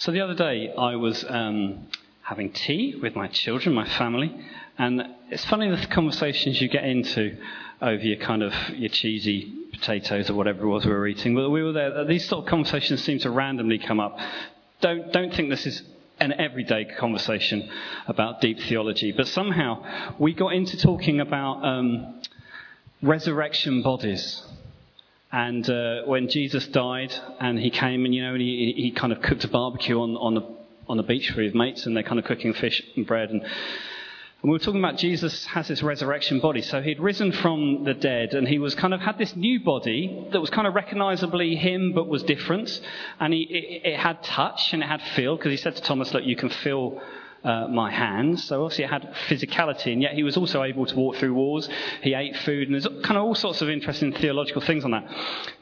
So the other day, I was um, having tea with my children, my family, and it's funny the conversations you get into over your kind of your cheesy potatoes or whatever it was we were eating. But we were there. These sort of conversations seem to randomly come up. Don't don't think this is an everyday conversation about deep theology, but somehow we got into talking about um, resurrection bodies. And uh, when Jesus died and he came and, you know, he, he kind of cooked a barbecue on, on, the, on the beach for his mates and they're kind of cooking fish and bread. And, and we were talking about Jesus has this resurrection body. So he'd risen from the dead and he was kind of had this new body that was kind of recognizably him but was different. And he, it, it had touch and it had feel because he said to Thomas, look, you can feel uh, my hands. So obviously it had physicality, and yet he was also able to walk through walls. He ate food, and there's kind of all sorts of interesting theological things on that.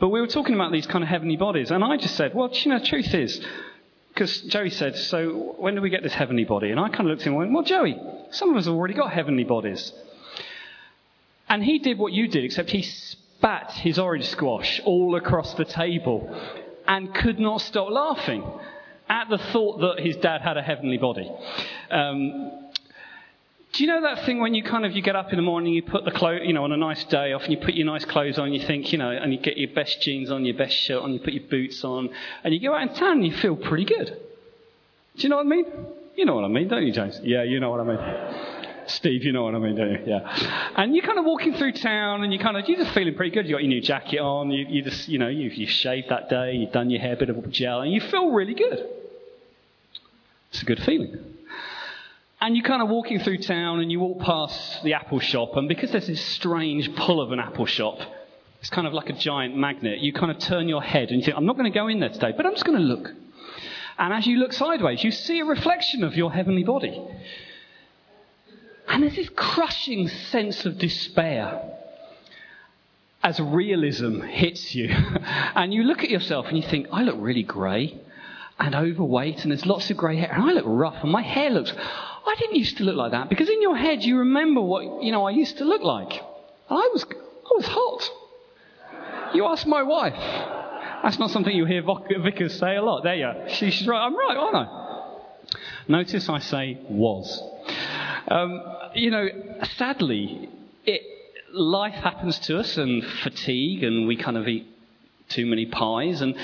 But we were talking about these kind of heavenly bodies, and I just said, well, you know, truth is, because Joey said, so when do we get this heavenly body? And I kind of looked at him and went, well, Joey, some of us have already got heavenly bodies. And he did what you did, except he spat his orange squash all across the table and could not stop laughing at the thought that his dad had a heavenly body. Um, do you know that thing when you kind of you get up in the morning, you put the clothes, you know, on a nice day off, and you put your nice clothes on, you think, you know, and you get your best jeans on, your best shirt on, you put your boots on, and you go out in town and you feel pretty good. Do you know what I mean? You know what I mean, don't you, James? Yeah, you know what I mean. Steve, you know what I mean, don't you? Yeah. And you're kind of walking through town and you kind of, you're just feeling pretty good. You got your new jacket on, you, you just, you know, you, you shaved that day, you've done your hair, a bit of gel, and you feel really good. It's a good feeling. And you're kind of walking through town and you walk past the apple shop, and because there's this strange pull of an apple shop, it's kind of like a giant magnet. You kind of turn your head and you think, I'm not going to go in there today, but I'm just going to look. And as you look sideways, you see a reflection of your heavenly body. And there's this crushing sense of despair as realism hits you. and you look at yourself and you think, I look really grey and overweight and there's lots of grey hair and I look rough and my hair looks. I didn't used to look like that because in your head you remember what you know I used to look like. And I was I was hot. You ask my wife. That's not something you hear vicars say a lot. There you are. She, she's right. I'm right, aren't I? Notice I say was. Um, you know, sadly, it, life happens to us and fatigue, and we kind of eat too many pies. And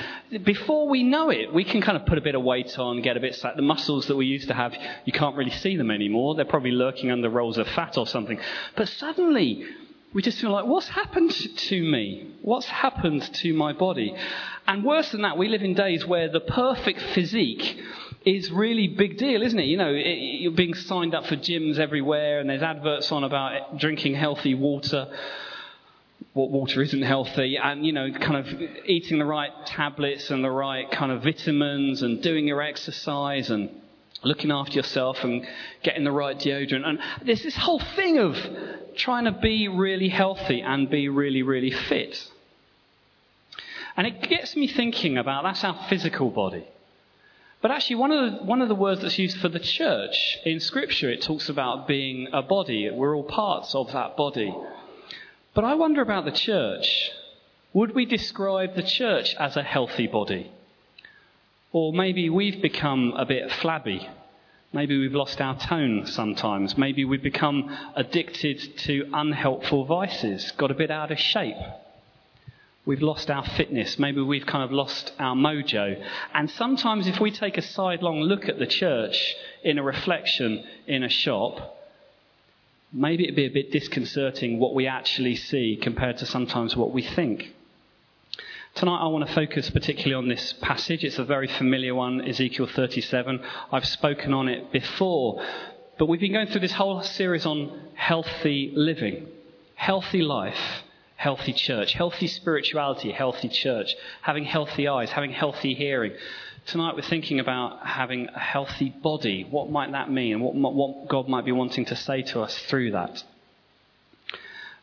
before we know it, we can kind of put a bit of weight on, get a bit sad. The muscles that we used to have, you can't really see them anymore. They're probably lurking under rolls of fat or something. But suddenly, we just feel like, what's happened to me? What's happened to my body? And worse than that, we live in days where the perfect physique is really big deal, isn't it? You know, it, you're being signed up for gyms everywhere, and there's adverts on about drinking healthy water what water isn't healthy and, you know, kind of eating the right tablets and the right kind of vitamins and doing your exercise and looking after yourself and getting the right deodorant. And there's this whole thing of trying to be really healthy and be really, really fit. And it gets me thinking about that's our physical body. But actually, one of, the, one of the words that's used for the church in Scripture, it talks about being a body. We're all parts of that body. But I wonder about the church. Would we describe the church as a healthy body? Or maybe we've become a bit flabby. Maybe we've lost our tone sometimes. Maybe we've become addicted to unhelpful vices, got a bit out of shape. We've lost our fitness. Maybe we've kind of lost our mojo. And sometimes, if we take a sidelong look at the church in a reflection in a shop, maybe it'd be a bit disconcerting what we actually see compared to sometimes what we think. Tonight, I want to focus particularly on this passage. It's a very familiar one, Ezekiel 37. I've spoken on it before, but we've been going through this whole series on healthy living, healthy life, healthy church, healthy spirituality, healthy church, having healthy eyes, having healthy hearing. Tonight we're thinking about having a healthy body. What might that mean? What, what God might be wanting to say to us through that?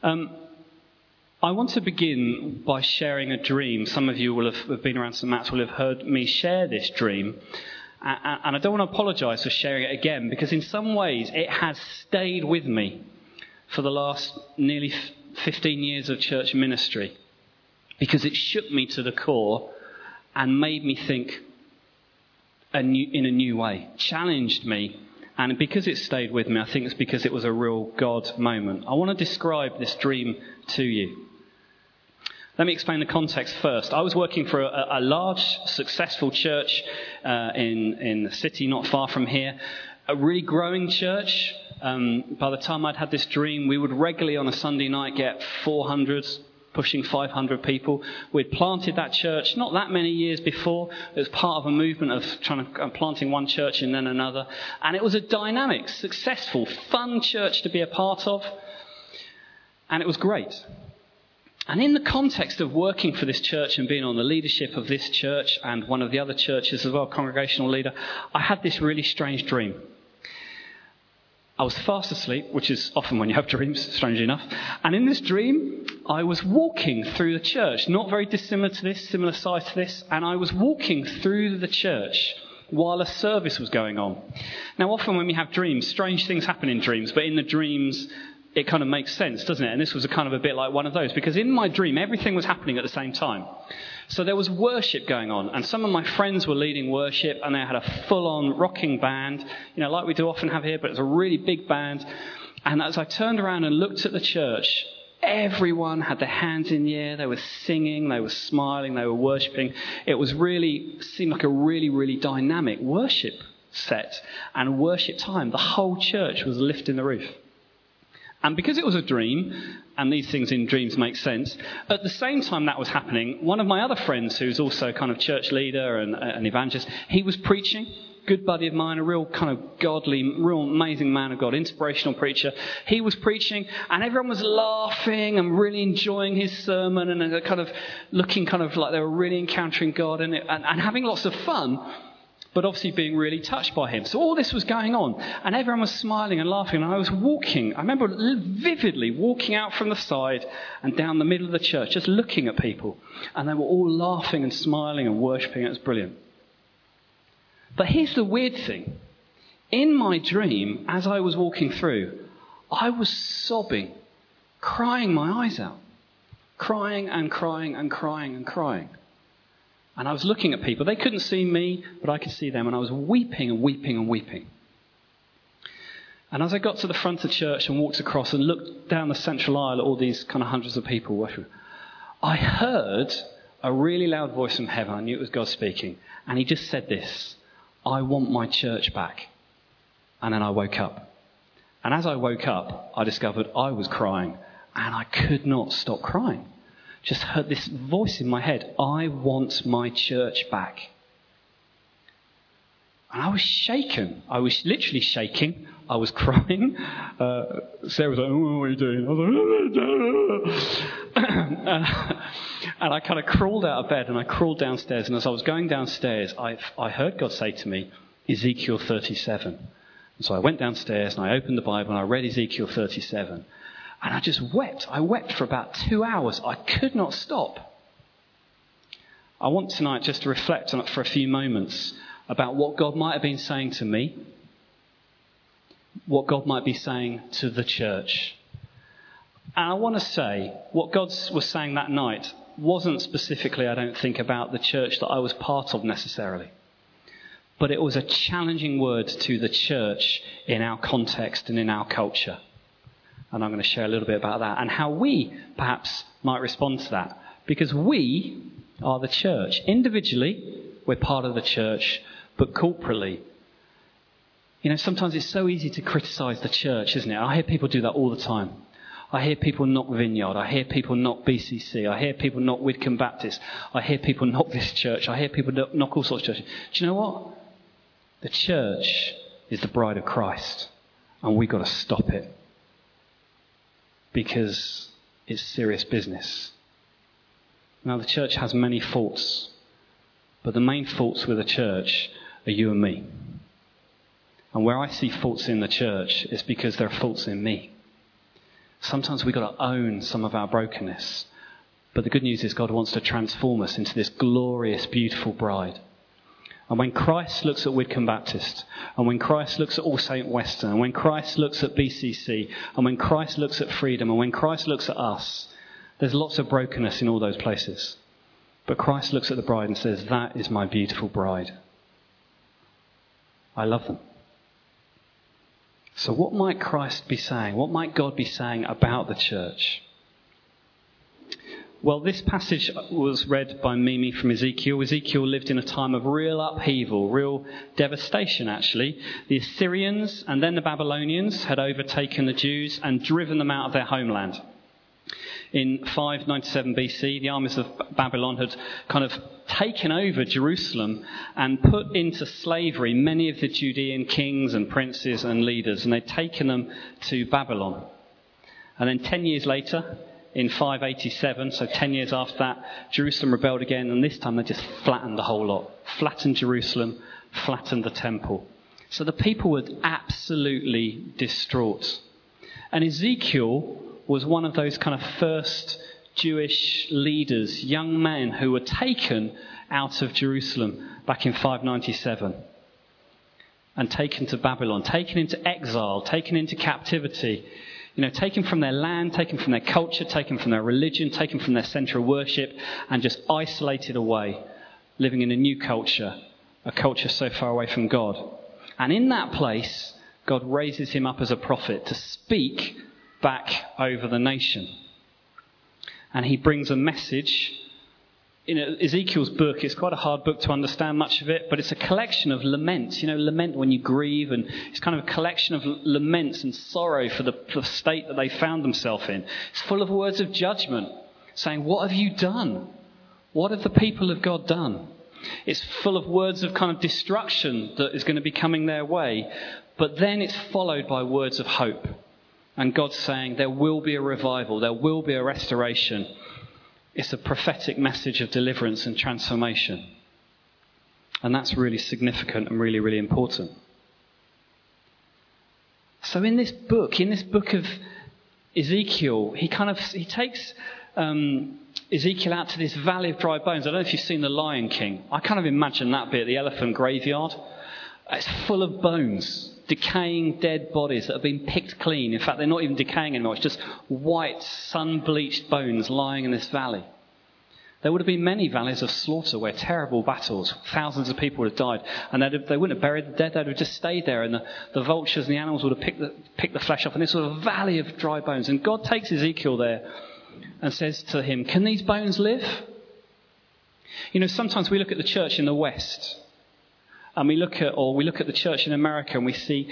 Um, I want to begin by sharing a dream. Some of you will have, been around St. Matt's will have heard me share this dream. And I don't want to apologize for sharing it again because, in some ways, it has stayed with me for the last nearly 15 years of church ministry because it shook me to the core and made me think, a new, in a new way, challenged me. And because it stayed with me, I think it's because it was a real God moment. I want to describe this dream to you. Let me explain the context first. I was working for a, a large, successful church uh, in, in the city not far from here, a really growing church. Um, by the time I'd had this dream, we would regularly on a Sunday night get 400, pushing 500 people. We'd planted that church not that many years before. It was part of a movement of trying to, uh, planting one church and then another. And it was a dynamic, successful, fun church to be a part of. And it was great. And in the context of working for this church and being on the leadership of this church and one of the other churches as well, congregational leader, I had this really strange dream. I was fast asleep, which is often when you have dreams, strangely enough. And in this dream, I was walking through the church, not very dissimilar to this, similar size to this, and I was walking through the church while a service was going on. Now, often when we have dreams, strange things happen in dreams, but in the dreams, it kind of makes sense, doesn't it? And this was a kind of a bit like one of those, because in my dream, everything was happening at the same time. So there was worship going on, and some of my friends were leading worship, and they had a full on rocking band, you know, like we do often have here, but it was a really big band. And as I turned around and looked at the church, everyone had their hands in the air, they were singing, they were smiling, they were worshipping. It was really, seemed like a really, really dynamic worship set and worship time. The whole church was lifting the roof. And because it was a dream, and these things in dreams make sense, at the same time that was happening, one of my other friends, who's also kind of church leader and an evangelist, he was preaching. Good buddy of mine, a real kind of godly, real amazing man of God, inspirational preacher. He was preaching, and everyone was laughing and really enjoying his sermon and kind of looking kind of like they were really encountering God and, and, and having lots of fun but obviously being really touched by him. So all this was going on, and everyone was smiling and laughing, and I was walking. I remember vividly walking out from the side and down the middle of the church, just looking at people, and they were all laughing and smiling and worshipping. It was brilliant. But here's the weird thing. In my dream, as I was walking through, I was sobbing, crying my eyes out. Crying and crying and crying and crying. And I was looking at people. They couldn't see me, but I could see them. And I was weeping and weeping and weeping. And as I got to the front of church and walked across and looked down the central aisle at all these kind of hundreds of people worshiping, I heard a really loud voice from heaven. I knew it was God speaking. And he just said this I want my church back. And then I woke up. And as I woke up, I discovered I was crying. And I could not stop crying just heard this voice in my head I want my church back. And I was shaken. I was literally shaking. I was crying. Uh, Sarah was like, oh, What are you doing? I was like, and I kind of crawled out of bed and I crawled downstairs. And as I was going downstairs, I, I heard God say to me, Ezekiel 37. And so I went downstairs and I opened the Bible and I read Ezekiel 37. And I just wept. I wept for about two hours. I could not stop. I want tonight just to reflect on it for a few moments about what God might have been saying to me, what God might be saying to the church. And I want to say what God was saying that night wasn't specifically, I don't think, about the church that I was part of necessarily. But it was a challenging word to the church in our context and in our culture. And I'm going to share a little bit about that and how we perhaps might respond to that. Because we are the church. Individually, we're part of the church, but corporately, you know, sometimes it's so easy to criticize the church, isn't it? I hear people do that all the time. I hear people knock Vineyard. I hear people knock BCC. I hear people knock Widcombe Baptist. I hear people knock this church. I hear people knock all sorts of churches. Do you know what? The church is the bride of Christ, and we've got to stop it because it's serious business. Now, the church has many faults, but the main faults with the church are you and me. And where I see faults in the church is because there are faults in me. Sometimes we've got to own some of our brokenness. But the good news is God wants to transform us into this glorious, beautiful bride. And when Christ looks at Widcombe Baptist, and when Christ looks at All Saint Weston, and when Christ looks at BCC, and when Christ looks at Freedom, and when Christ looks at us, there's lots of brokenness in all those places. But Christ looks at the bride and says, That is my beautiful bride. I love them. So, what might Christ be saying? What might God be saying about the church? Well, this passage was read by Mimi from Ezekiel. Ezekiel lived in a time of real upheaval, real devastation, actually. The Assyrians and then the Babylonians had overtaken the Jews and driven them out of their homeland. In 597 BC, the armies of Babylon had kind of taken over Jerusalem and put into slavery many of the Judean kings and princes and leaders, and they'd taken them to Babylon. And then 10 years later, in 587, so 10 years after that, Jerusalem rebelled again, and this time they just flattened the whole lot. Flattened Jerusalem, flattened the temple. So the people were absolutely distraught. And Ezekiel was one of those kind of first Jewish leaders, young men who were taken out of Jerusalem back in 597 and taken to Babylon, taken into exile, taken into captivity. You know, taken from their land, taken from their culture, taken from their religion, taken from their centre of worship, and just isolated away, living in a new culture, a culture so far away from God. And in that place, God raises him up as a prophet to speak back over the nation. And he brings a message In Ezekiel's book it's quite a hard book to understand much of it, but it's a collection of laments. You know, lament when you grieve, and it's kind of a collection of laments and sorrow for the, for the state that they found themselves in. It's full of words of judgment, saying, What have you done? What have the people of God done? It's full of words of kind of destruction that is going to be coming their way, but then it's followed by words of hope. And God's saying, There will be a revival, there will be a restoration. It's a prophetic message of deliverance and transformation. And that's really significant and really, really important. So in this book, in this book of Ezekiel, he kind of he takes um, Ezekiel out to this valley of dry bones. I don't know if you've seen The Lion King. I kind of imagine that bit, the elephant graveyard. It's full of bones, decaying dead bodies that have been picked clean. In fact, they're not even decaying anymore. It's just white, sun bleached bones lying in this valley. There would have been many valleys of slaughter where terrible battles, thousands of people would have died, and have, they wouldn't have buried the dead, they'd have just stayed there, and the, the vultures and the animals would have picked the, picked the flesh off, and this sort of a valley of dry bones. And God takes Ezekiel there and says to him, Can these bones live? You know, sometimes we look at the church in the West, and we look at, or we look at the church in America and we see,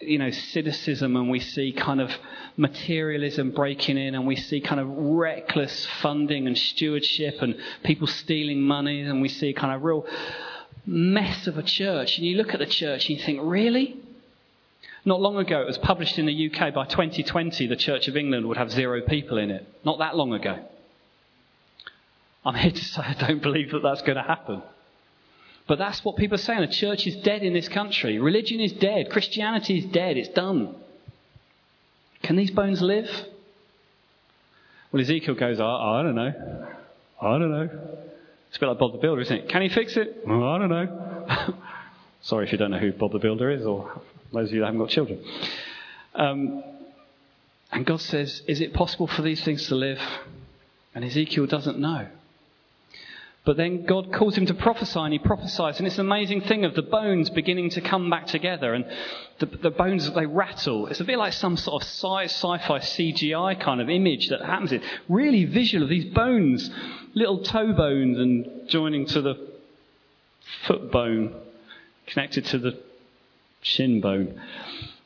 you know, cynicism and we see kind of materialism breaking in and we see kind of reckless funding and stewardship and people stealing money and we see kind of real mess of a church. And you look at the church and you think, really? Not long ago, it was published in the UK by 2020, the Church of England would have zero people in it. Not that long ago. I'm here to say I don't believe that that's going to happen. But that's what people are saying. The church is dead in this country. Religion is dead. Christianity is dead. It's done. Can these bones live? Well, Ezekiel goes, I, I don't know. I don't know. It's a bit like Bob the Builder, isn't it? Can he fix it? Well, I don't know. Sorry if you don't know who Bob the Builder is, or those of you that haven't got children. Um, and God says, Is it possible for these things to live? And Ezekiel doesn't know. But then God calls him to prophesy, and he prophesies. And it's an amazing thing of the bones beginning to come back together. And the, the bones, they rattle. It's a bit like some sort of sci fi CGI kind of image that happens. It's really visual of these bones, little toe bones, and joining to the foot bone, connected to the shin bone.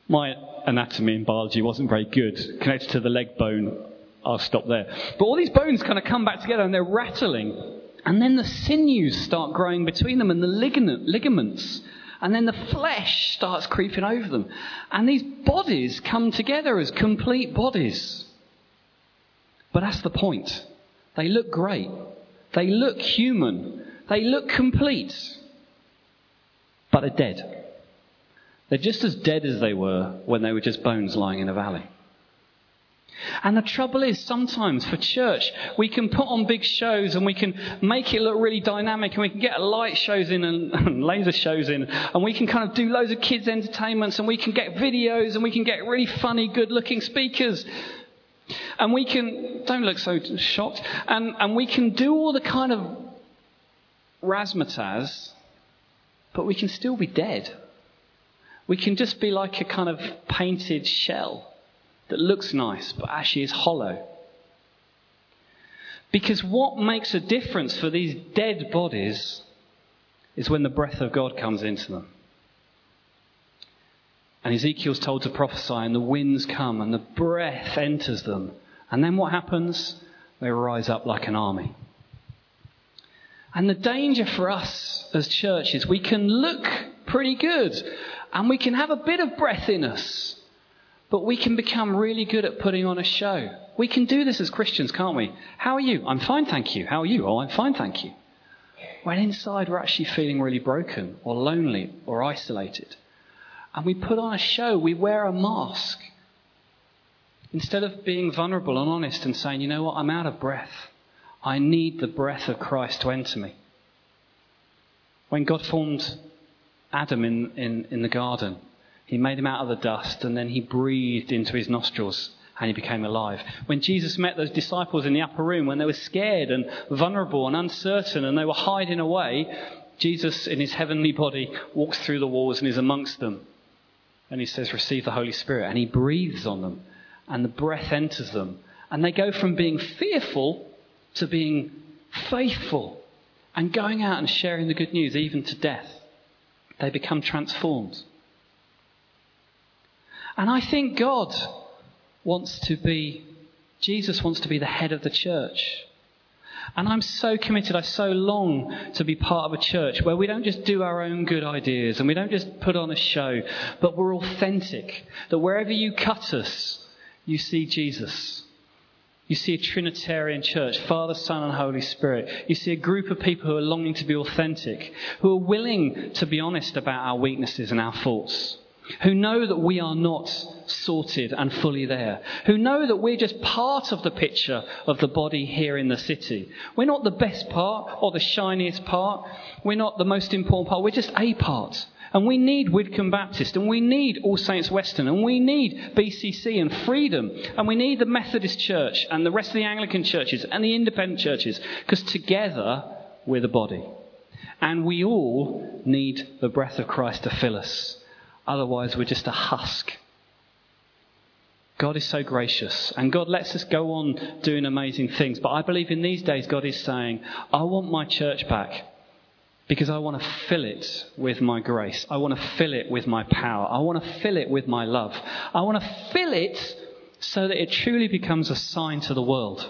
My anatomy and biology wasn't very good. Connected to the leg bone, I'll stop there. But all these bones kind of come back together and they're rattling. And then the sinews start growing between them and the ligaments. And then the flesh starts creeping over them. And these bodies come together as complete bodies. But that's the point. They look great. They look human. They look complete. But they're dead. They're just as dead as they were when they were just bones lying in a valley. And the trouble is, sometimes for church, we can put on big shows and we can make it look really dynamic and we can get light shows in and, and laser shows in and we can kind of do loads of kids' entertainments and we can get videos and we can get really funny, good looking speakers. And we can, don't look so shocked, and, and we can do all the kind of razzmatazz, but we can still be dead. We can just be like a kind of painted shell that looks nice but actually is hollow. Because what makes a difference for these dead bodies is when the breath of God comes into them. And Ezekiel's told to prophesy, and the winds come, and the breath enters them. And then what happens? They rise up like an army. And the danger for us as churches, we can look pretty good, and we can have a bit of breath in us, but we can become really good at putting on a show. We can do this as Christians, can't we? How are you? I'm fine, thank you. How are you? Oh, I'm fine, thank you. When inside we're actually feeling really broken or lonely or isolated. And we put on a show, we wear a mask. Instead of being vulnerable and honest and saying, you know what, I'm out of breath. I need the breath of Christ to enter me. When God formed Adam in, in, in the garden, he made him out of the dust and then he breathed into his nostrils and he became alive. When Jesus met those disciples in the upper room, when they were scared and vulnerable and uncertain and they were hiding away, Jesus, in his heavenly body, walks through the walls and is amongst them. And he says, Receive the Holy Spirit. And he breathes on them, and the breath enters them. And they go from being fearful to being faithful and going out and sharing the good news, even to death. They become transformed. And I think God wants to be, Jesus wants to be the head of the church. And I'm so committed, I so long to be part of a church where we don't just do our own good ideas and we don't just put on a show, but we're authentic. That wherever you cut us, you see Jesus. You see a Trinitarian church, Father, Son, and Holy Spirit. You see a group of people who are longing to be authentic, who are willing to be honest about our weaknesses and our faults who know that we are not sorted and fully there, who know that we're just part of the picture of the body here in the city. We're not the best part or the shiniest part. We're not the most important part. We're just a part. And we need Widcombe Baptist, and we need All Saints Weston, and we need BCC and Freedom, and we need the Methodist Church and the rest of the Anglican churches and the independent churches, because together we're the body. And we all need the breath of Christ to fill us. Otherwise, we're just a husk. God is so gracious, and God lets us go on doing amazing things. But I believe in these days, God is saying, I want my church back because I want to fill it with my grace. I want to fill it with my power. I want to fill it with my love. I want to fill it so that it truly becomes a sign to the world.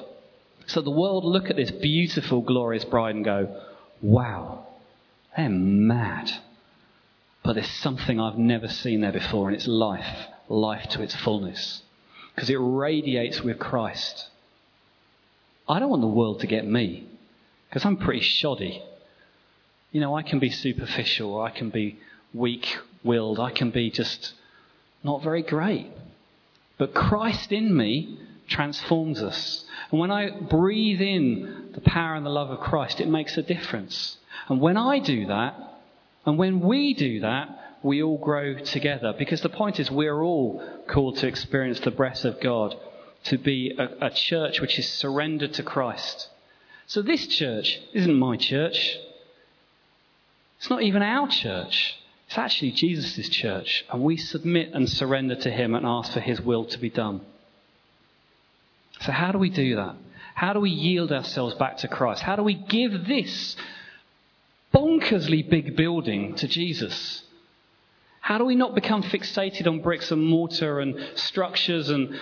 So the world look at this beautiful, glorious bride and go, wow, they're mad. But there's something I've never seen there before, and it's life, life to its fullness. Because it radiates with Christ. I don't want the world to get me, because I'm pretty shoddy. You know, I can be superficial, I can be weak willed, I can be just not very great. But Christ in me transforms us. And when I breathe in the power and the love of Christ, it makes a difference. And when I do that, and when we do that, we all grow together. Because the point is, we're all called to experience the breath of God, to be a, a church which is surrendered to Christ. So this church isn't my church. It's not even our church. It's actually Jesus' church. And we submit and surrender to Him and ask for His will to be done. So, how do we do that? How do we yield ourselves back to Christ? How do we give this bonkersly big building to Jesus? How do we not become fixated on bricks and mortar and structures and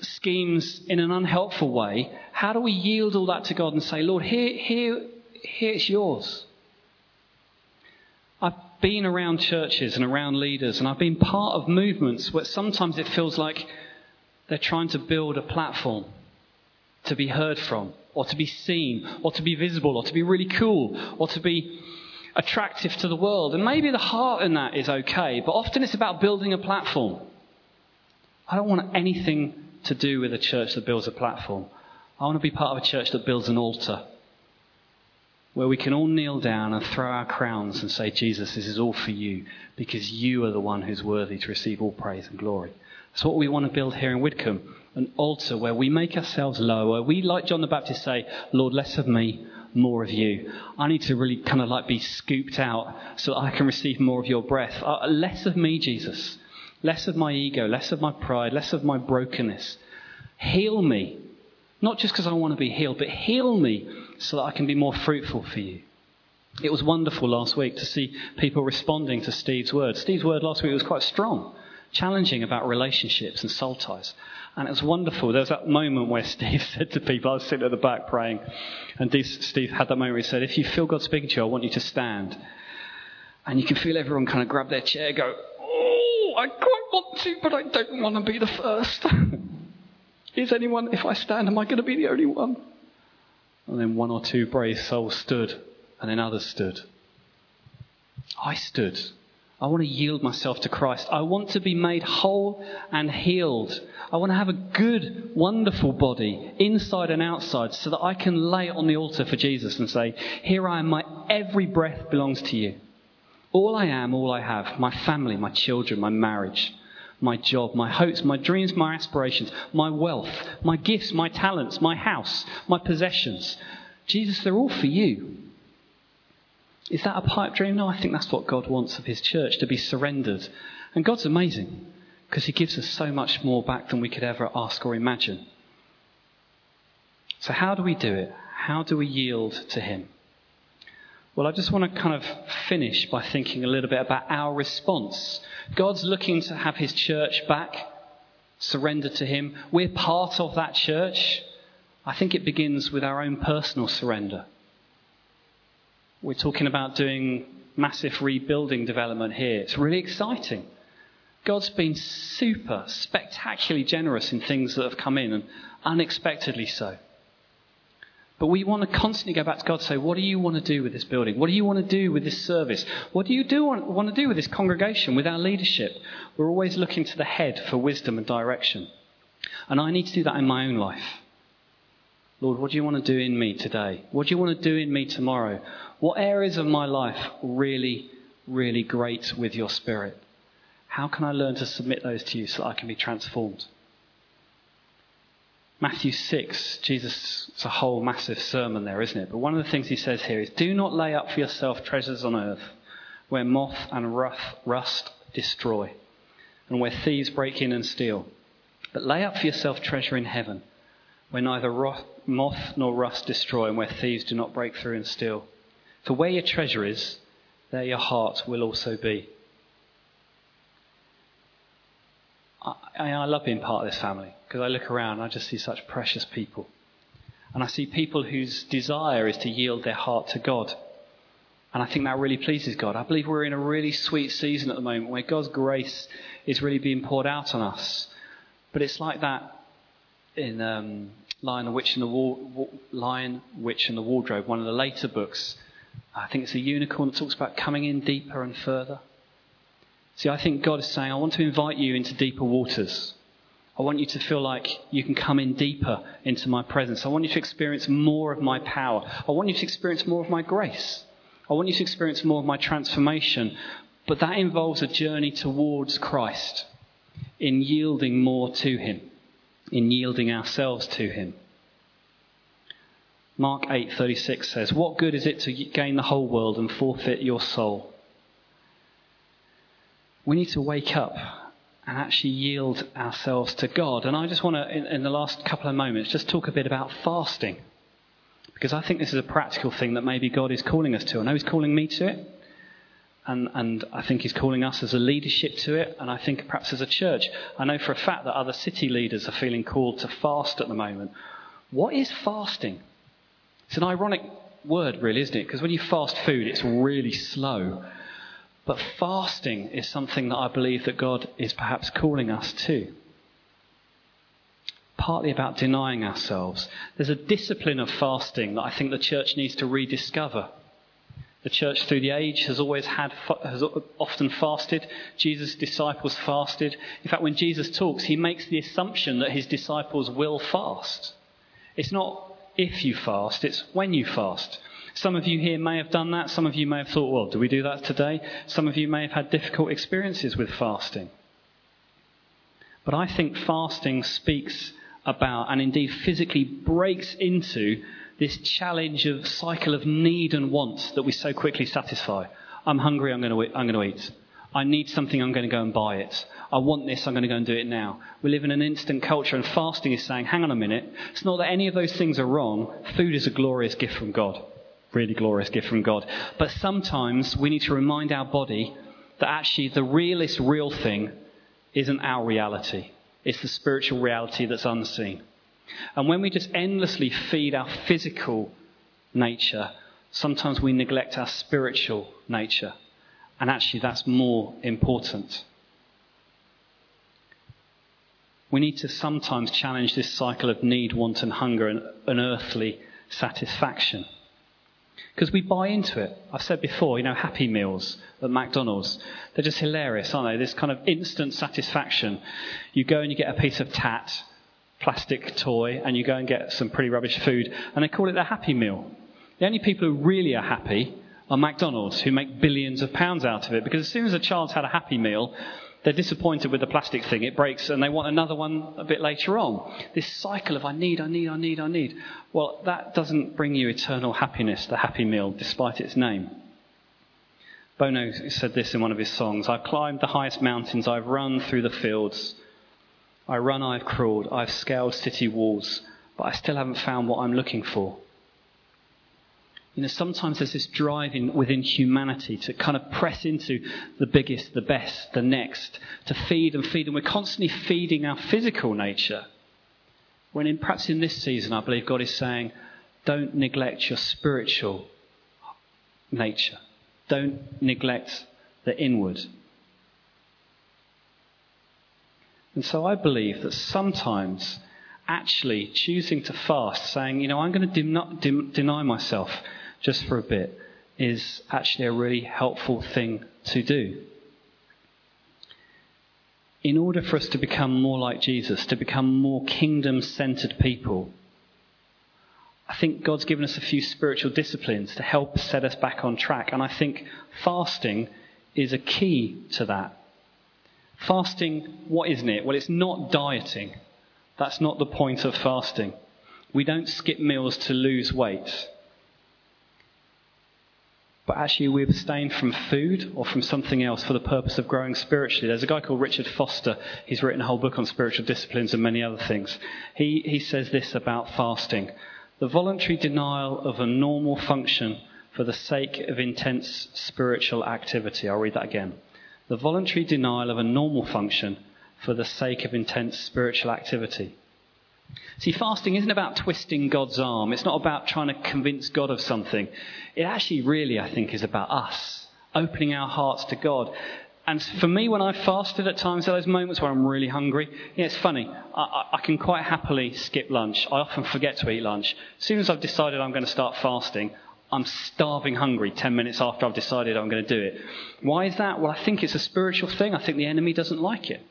schemes in an unhelpful way? How do we yield all that to God and say, Lord, here, here, here it's yours? I've been around churches and around leaders, and I've been part of movements where sometimes it feels like they're trying to build a platform to be heard from, or to be seen, or to be visible, or to be really cool, or to be attractive to the world. And maybe the heart in that is okay, but often it's about building a platform. I don't want anything to do with a church that builds a platform. I want to be part of a church that builds an altar where we can all kneel down and throw our crowns and say, Jesus, this is all for you because you are the one who's worthy to receive all praise and glory. That's what we want to build here in Widcombe an altar where we make ourselves lower. We, like John the Baptist, say, Lord, less of me, more of you. I need to really kind of like be scooped out so that I can receive more of your breath. Uh, less of me, Jesus. Less of my ego, less of my pride, less of my brokenness. Heal me. Not just because I want to be healed, but heal me so that I can be more fruitful for you. It was wonderful last week to see people responding to Steve's word. Steve's word last week was quite strong, challenging about relationships and soul ties. And it was wonderful. There was that moment where Steve said to people, I was sitting at the back praying, and Steve had that moment where he said, If you feel God speaking to you, I want you to stand. And you can feel everyone kind of grab their chair, go, Oh, I quite want to, but I don't want to be the first. Is anyone, if I stand, am I going to be the only one? And then one or two brave souls stood, and then others stood. I stood. I want to yield myself to Christ. I want to be made whole and healed. I want to have a good, wonderful body, inside and outside, so that I can lay it on the altar for Jesus and say, Here I am, my every breath belongs to you. All I am, all I have, my family, my children, my marriage, my job, my hopes, my dreams, my aspirations, my wealth, my gifts, my talents, my house, my possessions. Jesus, they're all for you. Is that a pipe dream? No, I think that's what God wants of His church, to be surrendered. And God's amazing because He gives us so much more back than we could ever ask or imagine. So, how do we do it? How do we yield to Him? Well, I just want to kind of finish by thinking a little bit about our response. God's looking to have His church back, surrender to Him. We're part of that church. I think it begins with our own personal surrender. We're talking about doing massive rebuilding development here. It's really exciting. God's been super, spectacularly generous in things that have come in, and unexpectedly so. But we want to constantly go back to God and say, What do you want to do with this building? What do you want to do with this service? What do you do want, want to do with this congregation, with our leadership? We're always looking to the head for wisdom and direction. And I need to do that in my own life. Lord, what do you want to do in me today? What do you want to do in me tomorrow? What areas of my life really, really great with your spirit? How can I learn to submit those to you so that I can be transformed? Matthew 6, Jesus, it's a whole massive sermon there, isn't it? But one of the things he says here is Do not lay up for yourself treasures on earth where moth and rust destroy and where thieves break in and steal. But lay up for yourself treasure in heaven where neither moth nor rust destroy and where thieves do not break through and steal. For where your treasure is, there your heart will also be. I, I love being part of this family because I look around and I just see such precious people. And I see people whose desire is to yield their heart to God. And I think that really pleases God. I believe we're in a really sweet season at the moment where God's grace is really being poured out on us. But it's like that in um, Lion, the Witch, and the War- Lion, Witch, and the Wardrobe, one of the later books. I think it's a unicorn that talks about coming in deeper and further. See, I think God is saying, I want to invite you into deeper waters. I want you to feel like you can come in deeper into my presence. I want you to experience more of my power. I want you to experience more of my grace. I want you to experience more of my transformation. But that involves a journey towards Christ in yielding more to Him, in yielding ourselves to Him. Mark 8:36 says, "What good is it to gain the whole world and forfeit your soul?" We need to wake up and actually yield ourselves to God. And I just want to, in, in the last couple of moments, just talk a bit about fasting. Because I think this is a practical thing that maybe God is calling us to. I know He's calling me to it. And, and I think He's calling us as a leadership to it. And I think perhaps as a church. I know for a fact that other city leaders are feeling called to fast at the moment. What is fasting? It's an ironic word, really, isn't it? Because when you fast food, it's really slow. But fasting is something that I believe that God is perhaps calling us to. Partly about denying ourselves. There's a discipline of fasting that I think the church needs to rediscover. The church through the age has always had, has often fasted. Jesus' disciples fasted. In fact, when Jesus talks, he makes the assumption that his disciples will fast. It's not if you fast, it's when you fast. Some of you here may have done that. Some of you may have thought, well, do we do that today? Some of you may have had difficult experiences with fasting. But I think fasting speaks about and indeed physically breaks into this challenge of cycle of need and want that we so quickly satisfy. I'm hungry, I'm going to, I'm going to eat. I need something, I'm going to go and buy it. I want this, I'm going to go and do it now. We live in an instant culture, and fasting is saying, hang on a minute, it's not that any of those things are wrong. Food is a glorious gift from God. Really glorious gift from God. But sometimes we need to remind our body that actually the realest real thing isn't our reality, it's the spiritual reality that's unseen. And when we just endlessly feed our physical nature, sometimes we neglect our spiritual nature. And actually, that's more important. We need to sometimes challenge this cycle of need, want, and hunger and unearthly satisfaction. Because we buy into it. I've said before, you know, Happy Meals at McDonald's, they're just hilarious, aren't they? This kind of instant satisfaction. You go and you get a piece of tat, plastic toy, and you go and get some pretty rubbish food, and they call it the Happy Meal. The only people who really are happy are McDonald's, who make billions of pounds out of it, because as soon as a child's had a Happy Meal, they're disappointed with the plastic thing, it breaks, and they want another one a bit later on. This cycle of I need, I need, I need, I need. Well, that doesn't bring you eternal happiness, the Happy Meal, despite its name. Bono said this in one of his songs I've climbed the highest mountains, I've run through the fields. I run, I've crawled, I've scaled city walls, but I still haven't found what I'm looking for. You know, sometimes there's this drive in, within humanity to kind of press into the biggest, the best, the next, to feed and feed, and we're constantly feeding our physical nature. When in, perhaps in this season, I believe God is saying, don't neglect your spiritual nature. Don't neglect the inward. And so I believe that sometimes actually choosing to fast, saying, you know, I'm going to deny myself just for a bit is actually a really helpful thing to do. In order for us to become more like Jesus, to become more kingdom centered people, I think God's given us a few spiritual disciplines to help set us back on track. And I think fasting is a key to that. Fasting, what isn't it? Well, it's not dieting. That's not the point of fasting. We don't skip meals to lose weight but actually we abstain from food or from something else for the purpose of growing spiritually. There's a guy called Richard Foster. He's written a whole book on spiritual disciplines and many other things. He, he says this about fasting the voluntary denial of a normal function for the sake of intense spiritual activity. I'll read that again. The voluntary denial of a normal function for the sake of intense spiritual activity. See, fasting isn't about twisting God's arm. It's not about trying to convince God of something. It actually, really, I think, is about us opening our hearts to God. And for me, when I fasted at times, there are those moments where I'm really hungry. Yeah, it's funny. I, I, can quite happily skip lunch. I often forget to eat lunch. As soon as I've decided I'm going to start fasting, I'm starving hungry 10 minutes after I've decided I'm going to do it. Why is that? Well, I think it's a spiritual thing. I think the enemy doesn't like it.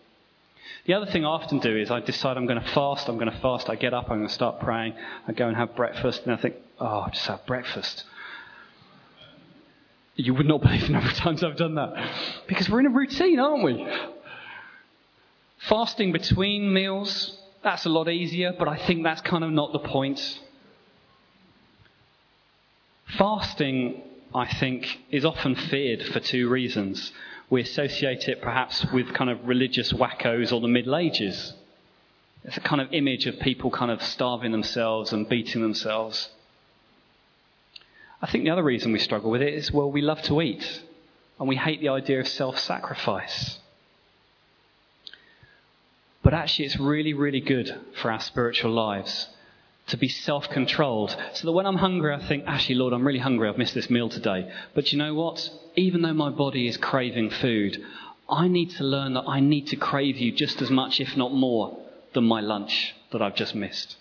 The other thing I often do is I decide I'm going to fast, I'm going to fast, I get up, I'm going to start praying, I go and have breakfast, and I think, oh, I'll just have breakfast. You would not believe the number of times I've done that. Because we're in a routine, aren't we? Fasting between meals, that's a lot easier, but I think that's kind of not the point. Fasting, I think, is often feared for two reasons we associate it perhaps with kind of religious wackos or the Middle Ages. It's a kind of image of people kind of starving themselves and beating themselves. I think the other reason we struggle with it is well, we love to eat and we hate the idea of self sacrifice. But actually, it's really, really good for our spiritual lives to be self controlled. So that when I'm hungry, I think, actually, Lord, I'm really hungry. I've missed this meal today. But you know what? Even though my body is craving food, I need to learn that I need to crave you just as much, if not more, than my lunch that I've just missed.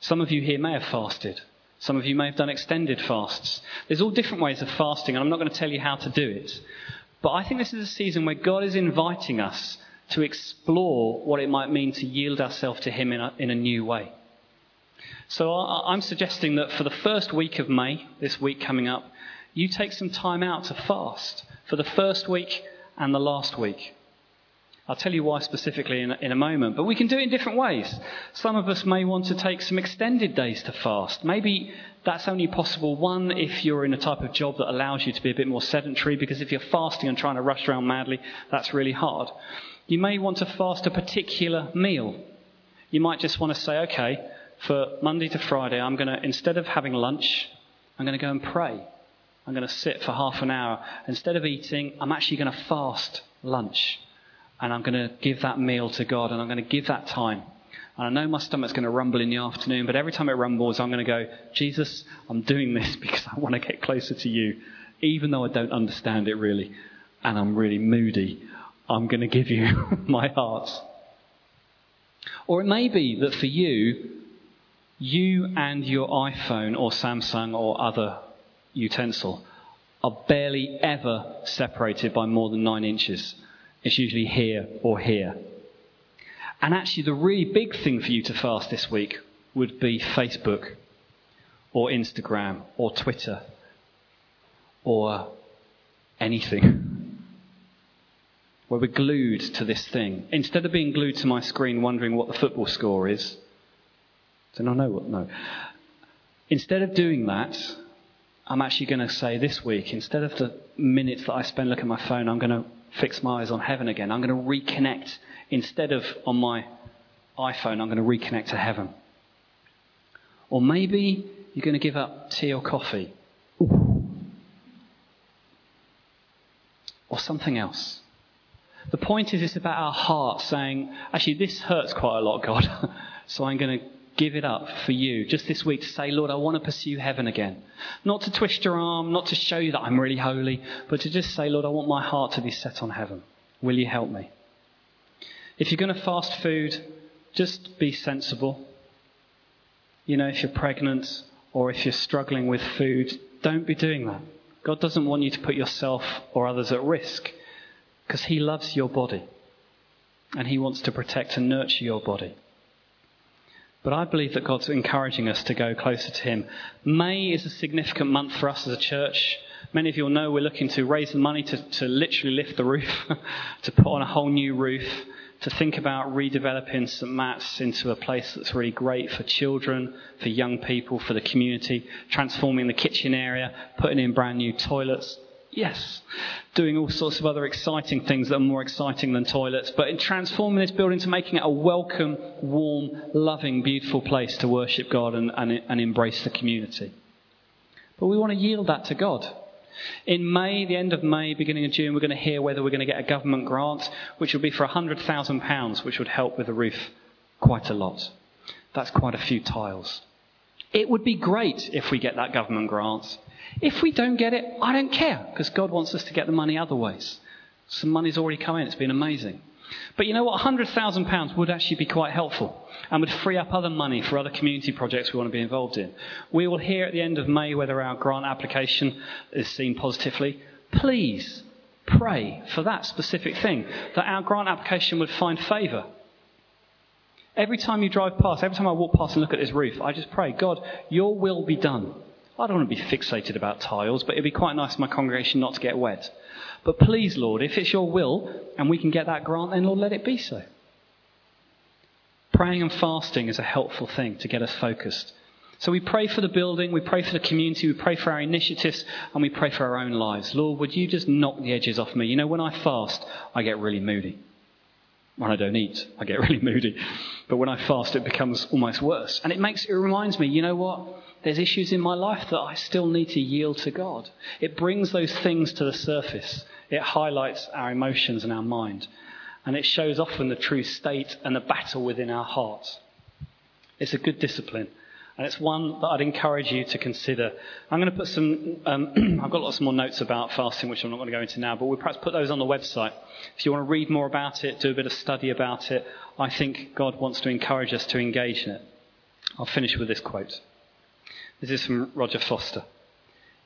Some of you here may have fasted. Some of you may have done extended fasts. There's all different ways of fasting, and I'm not going to tell you how to do it. But I think this is a season where God is inviting us to explore what it might mean to yield ourselves to Him in a, in a new way. So I'm suggesting that for the first week of May, this week coming up, you take some time out to fast for the first week and the last week. I'll tell you why specifically in, in a moment. But we can do it in different ways. Some of us may want to take some extended days to fast. Maybe that's only possible, one, if you're in a type of job that allows you to be a bit more sedentary, because if you're fasting and trying to rush around madly, that's really hard. You may want to fast a particular meal. You might just want to say, okay, for Monday to Friday, I'm going to, instead of having lunch, I'm going to go and pray. I'm going to sit for half an hour. Instead of eating, I'm actually going to fast lunch and I'm going to give that meal to God and I'm going to give that time. And I know my stomach's going to rumble in the afternoon, but every time it rumbles, I'm going to go, Jesus, I'm doing this because I want to get closer to you, even though I don't understand it really, and I'm really moody. I'm going to give you my heart. Or it may be that for you, you and your iPhone or Samsung or other utensil are barely ever separated by more than nine inches. It's usually here or here. And actually, the really big thing for you to fast this week would be Facebook or Instagram or Twitter or anything. Where we're glued to this thing. Instead of being glued to my screen wondering what the football score is. Do I know what? No. Instead of doing that, I'm actually going to say this week, instead of the minutes that I spend looking at my phone, I'm going to fix my eyes on heaven again. I'm going to reconnect. Instead of on my iPhone, I'm going to reconnect to heaven. Or maybe you're going to give up tea or coffee. Or something else. The point is, it's about our heart saying, actually, this hurts quite a lot, God. so I'm going to give it up for you just this week to say, Lord, I want to pursue heaven again. Not to twist your arm, not to show you that I'm really holy, but to just say, Lord, I want my heart to be set on heaven. Will you help me? If you're going to fast food, just be sensible. You know, if you're pregnant or if you're struggling with food, don't be doing that. God doesn't want you to put yourself or others at risk because He loves your body and He wants to protect and nurture your body. But I believe that God's encouraging us to go closer to Him. May is a significant month for us as a church. Many of you will know we're looking to raise the money to, to literally lift the roof, to put on a whole new roof, to think about redeveloping St. Matt's into a place that's really great for children, for young people, for the community, transforming the kitchen area, putting in brand new toilets, Yes. Doing all sorts of other exciting things that are more exciting than toilets, but in transforming this building to making it a welcome, warm, loving, beautiful place to worship God and, and, and embrace the community. But we want to yield that to God. In May, the end of May, beginning of June, we're going to hear whether we're going to get a government grant, which will be for £100,000, which would help with the roof quite a lot. That's quite a few tiles. It would be great if we get that government grant. If we don't get it, I don't care, because God wants us to get the money other ways. Some money's already come in, it's been amazing. But you know what? £100,000 would actually be quite helpful and would free up other money for other community projects we want to be involved in. We will hear at the end of May whether our grant application is seen positively. Please pray for that specific thing, that our grant application would find favour. Every time you drive past, every time I walk past and look at this roof, I just pray, God, your will be done. I don't want to be fixated about tiles, but it'd be quite nice for my congregation not to get wet. But please, Lord, if it's your will and we can get that grant, then Lord, let it be so. Praying and fasting is a helpful thing to get us focused. So we pray for the building, we pray for the community, we pray for our initiatives, and we pray for our own lives. Lord, would you just knock the edges off me? You know, when I fast, I get really moody. When I don't eat, I get really moody. But when I fast, it becomes almost worse. And it makes, it reminds me, you know what? There's issues in my life that I still need to yield to God. It brings those things to the surface. It highlights our emotions and our mind. And it shows often the true state and the battle within our hearts. It's a good discipline. And it's one that I'd encourage you to consider. I'm going to put some, um, I've got lots more notes about fasting, which I'm not going to go into now, but we'll perhaps put those on the website. If you want to read more about it, do a bit of study about it, I think God wants to encourage us to engage in it. I'll finish with this quote. This is from Roger Foster.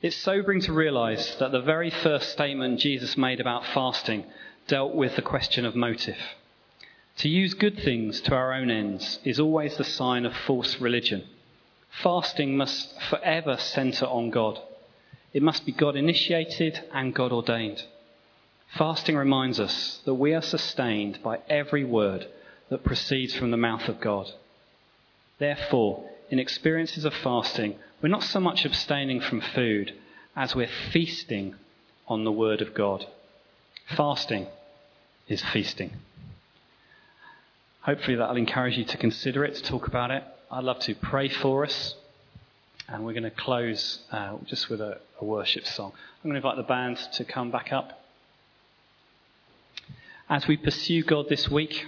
It's sobering to realize that the very first statement Jesus made about fasting dealt with the question of motive. To use good things to our own ends is always the sign of false religion. Fasting must forever center on God. It must be God initiated and God ordained. Fasting reminds us that we are sustained by every word that proceeds from the mouth of God. Therefore, in experiences of fasting, we're not so much abstaining from food as we're feasting on the Word of God. Fasting is feasting. Hopefully, that'll encourage you to consider it, to talk about it. I'd love to pray for us. And we're going to close uh, just with a, a worship song. I'm going to invite the band to come back up. As we pursue God this week,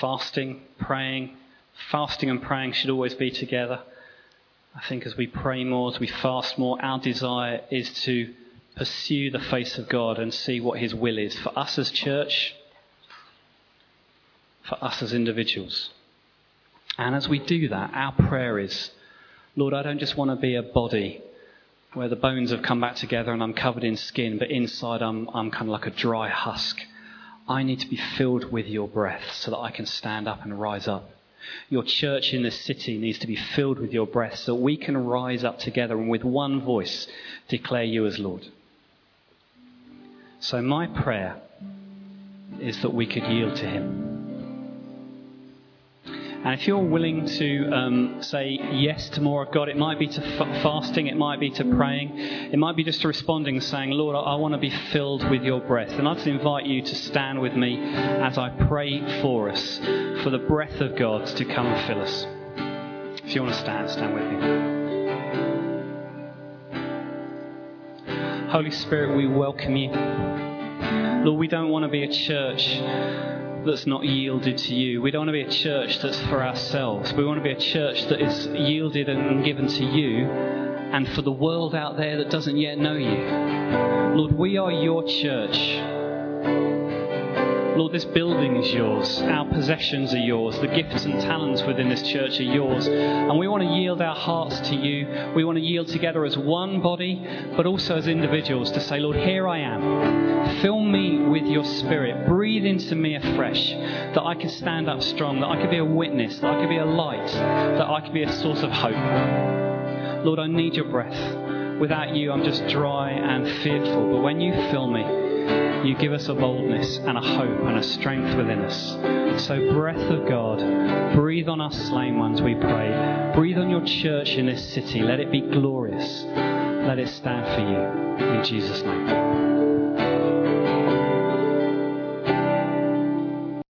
fasting, praying, fasting and praying should always be together. I think as we pray more, as we fast more, our desire is to pursue the face of God and see what His will is for us as church, for us as individuals. And as we do that, our prayer is, Lord, I don't just want to be a body where the bones have come back together and I'm covered in skin, but inside I'm, I'm kind of like a dry husk. I need to be filled with your breath so that I can stand up and rise up. Your church in this city needs to be filled with your breath so that we can rise up together and with one voice declare you as Lord. So, my prayer is that we could yield to Him. And if you're willing to um, say yes to more of God, it might be to f- fasting, it might be to praying, it might be just to responding, saying, Lord, I, I want to be filled with your breath. And I'd invite you to stand with me as I pray for us, for the breath of God to come and fill us. If you want to stand, stand with me. Holy Spirit, we welcome you. Lord, we don't want to be a church that's not yielded to you. We don't want to be a church that's for ourselves. We want to be a church that is yielded and given to you and for the world out there that doesn't yet know you. Lord, we are your church. Lord, this building is yours. Our possessions are yours. The gifts and talents within this church are yours. And we want to yield our hearts to you. We want to yield together as one body, but also as individuals to say, Lord, here I am. Fill me with your spirit. Breathe into me afresh that I can stand up strong, that I can be a witness, that I can be a light, that I can be a source of hope. Lord, I need your breath. Without you, I'm just dry and fearful. But when you fill me, you give us a boldness and a hope and a strength within us. So, breath of God, breathe on us slain ones, we pray. Breathe on your church in this city. Let it be glorious. Let it stand for you. In Jesus' name.